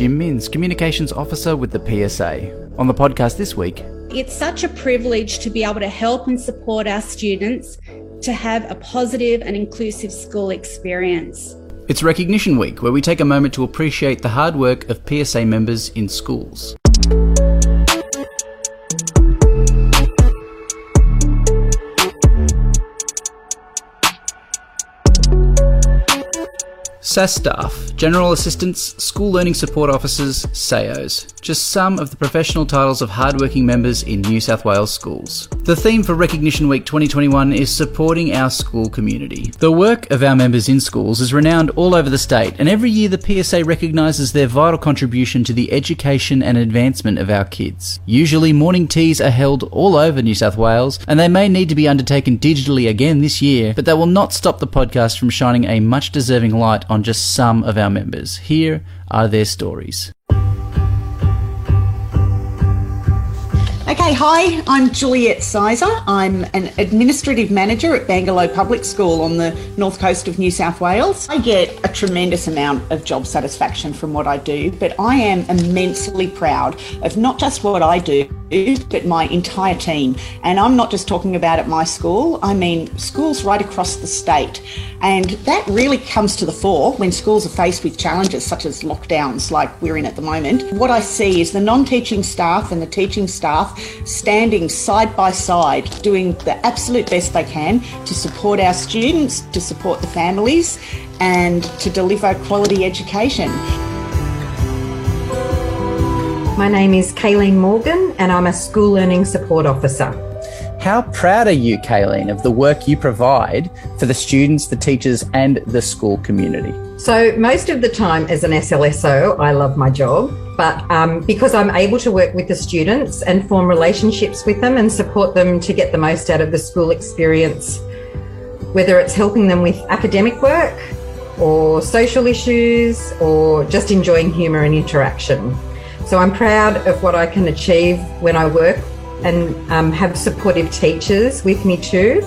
Jim Minns, Communications Officer with the PSA. On the podcast this week, it's such a privilege to be able to help and support our students to have a positive and inclusive school experience. It's Recognition Week, where we take a moment to appreciate the hard work of PSA members in schools. SAS staff, General Assistants, School Learning Support Officers, SAOs, just some of the professional titles of hardworking members in New South Wales schools. The theme for Recognition Week 2021 is supporting our school community. The work of our members in schools is renowned all over the state, and every year the PSA recognises their vital contribution to the education and advancement of our kids. Usually, morning teas are held all over New South Wales, and they may need to be undertaken digitally again this year, but that will not stop the podcast from shining a much deserving light on just some of our members. Here are their stories. Okay, hi, I'm Juliet Sizer. I'm an administrative manager at Bangalow Public School on the north coast of New South Wales. I get a tremendous amount of job satisfaction from what I do, but I am immensely proud of not just what I do, but my entire team. And I'm not just talking about at my school, I mean schools right across the state. And that really comes to the fore when schools are faced with challenges such as lockdowns like we're in at the moment. What I see is the non teaching staff and the teaching staff standing side by side, doing the absolute best they can to support our students, to support the families, and to deliver quality education. My name is Kayleen Morgan, and I'm a School Learning Support Officer. How proud are you, Kayleen, of the work you provide for the students, the teachers, and the school community? So, most of the time as an SLSO, I love my job, but um, because I'm able to work with the students and form relationships with them and support them to get the most out of the school experience, whether it's helping them with academic work or social issues or just enjoying humour and interaction. So I'm proud of what I can achieve when I work and um, have supportive teachers with me too.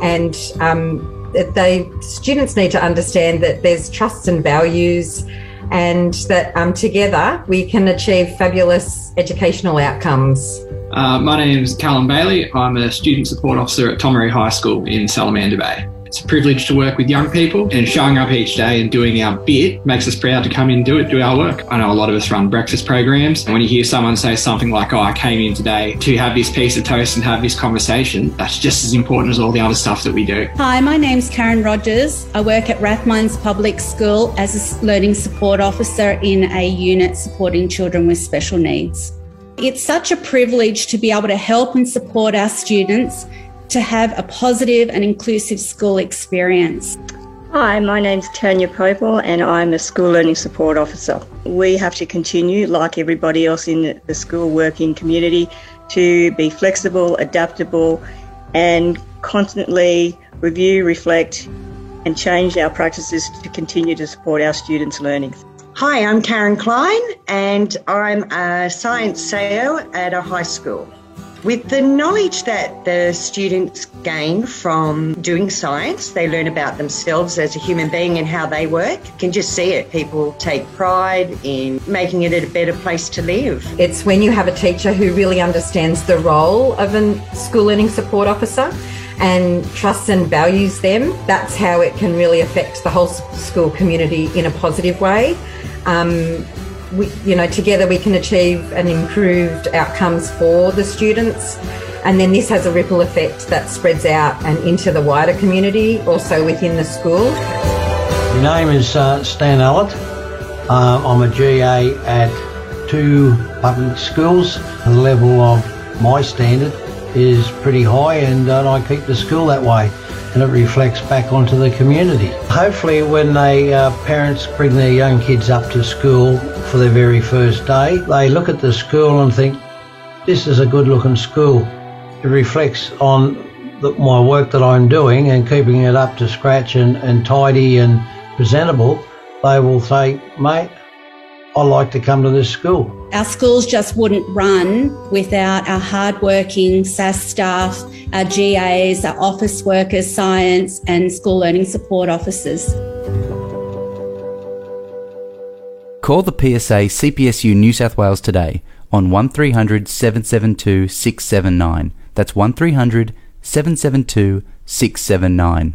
And um, they students need to understand that there's trusts and values, and that um, together we can achieve fabulous educational outcomes. Uh, my name is Callum Bailey. I'm a student support officer at Tomaree High School in Salamander Bay. It's a privilege to work with young people and showing up each day and doing our bit makes us proud to come in and do it, do our work. I know a lot of us run breakfast programs and when you hear someone say something like, oh, I came in today to have this piece of toast and have this conversation, that's just as important as all the other stuff that we do. Hi, my name's Karen Rogers. I work at Rathmines Public School as a learning support officer in a unit supporting children with special needs. It's such a privilege to be able to help and support our students to have a positive and inclusive school experience. Hi, my name's Tanya Popel and I'm a school learning support officer. We have to continue, like everybody else in the school working community, to be flexible, adaptable, and constantly review, reflect, and change our practices to continue to support our students' learning. Hi, I'm Karen Klein and I'm a science SAO at a high school. With the knowledge that the students gain from doing science, they learn about themselves as a human being and how they work. You can just see it. People take pride in making it a better place to live. It's when you have a teacher who really understands the role of a school learning support officer and trusts and values them, that's how it can really affect the whole school community in a positive way. Um, we, you know, together we can achieve an improved outcomes for the students. And then this has a ripple effect that spreads out and into the wider community, also within the school. My name is uh, Stan Allett. Uh, I'm a GA at two public schools. The level of my standard is pretty high, and uh, I keep the school that way and it reflects back onto the community. Hopefully, when they uh, parents bring their young kids up to school for their very first day, they look at the school and think, "This is a good-looking school." It reflects on the, my work that I'm doing and keeping it up to scratch and, and tidy and presentable. They will say, "Mate, I like to come to this school." Our schools just wouldn't run without our hardworking SAS staff, our GAs, our office workers, science, and school learning support officers. Call the PSA CPSU New South Wales today on 1300 772 679. That's 1300 772 679.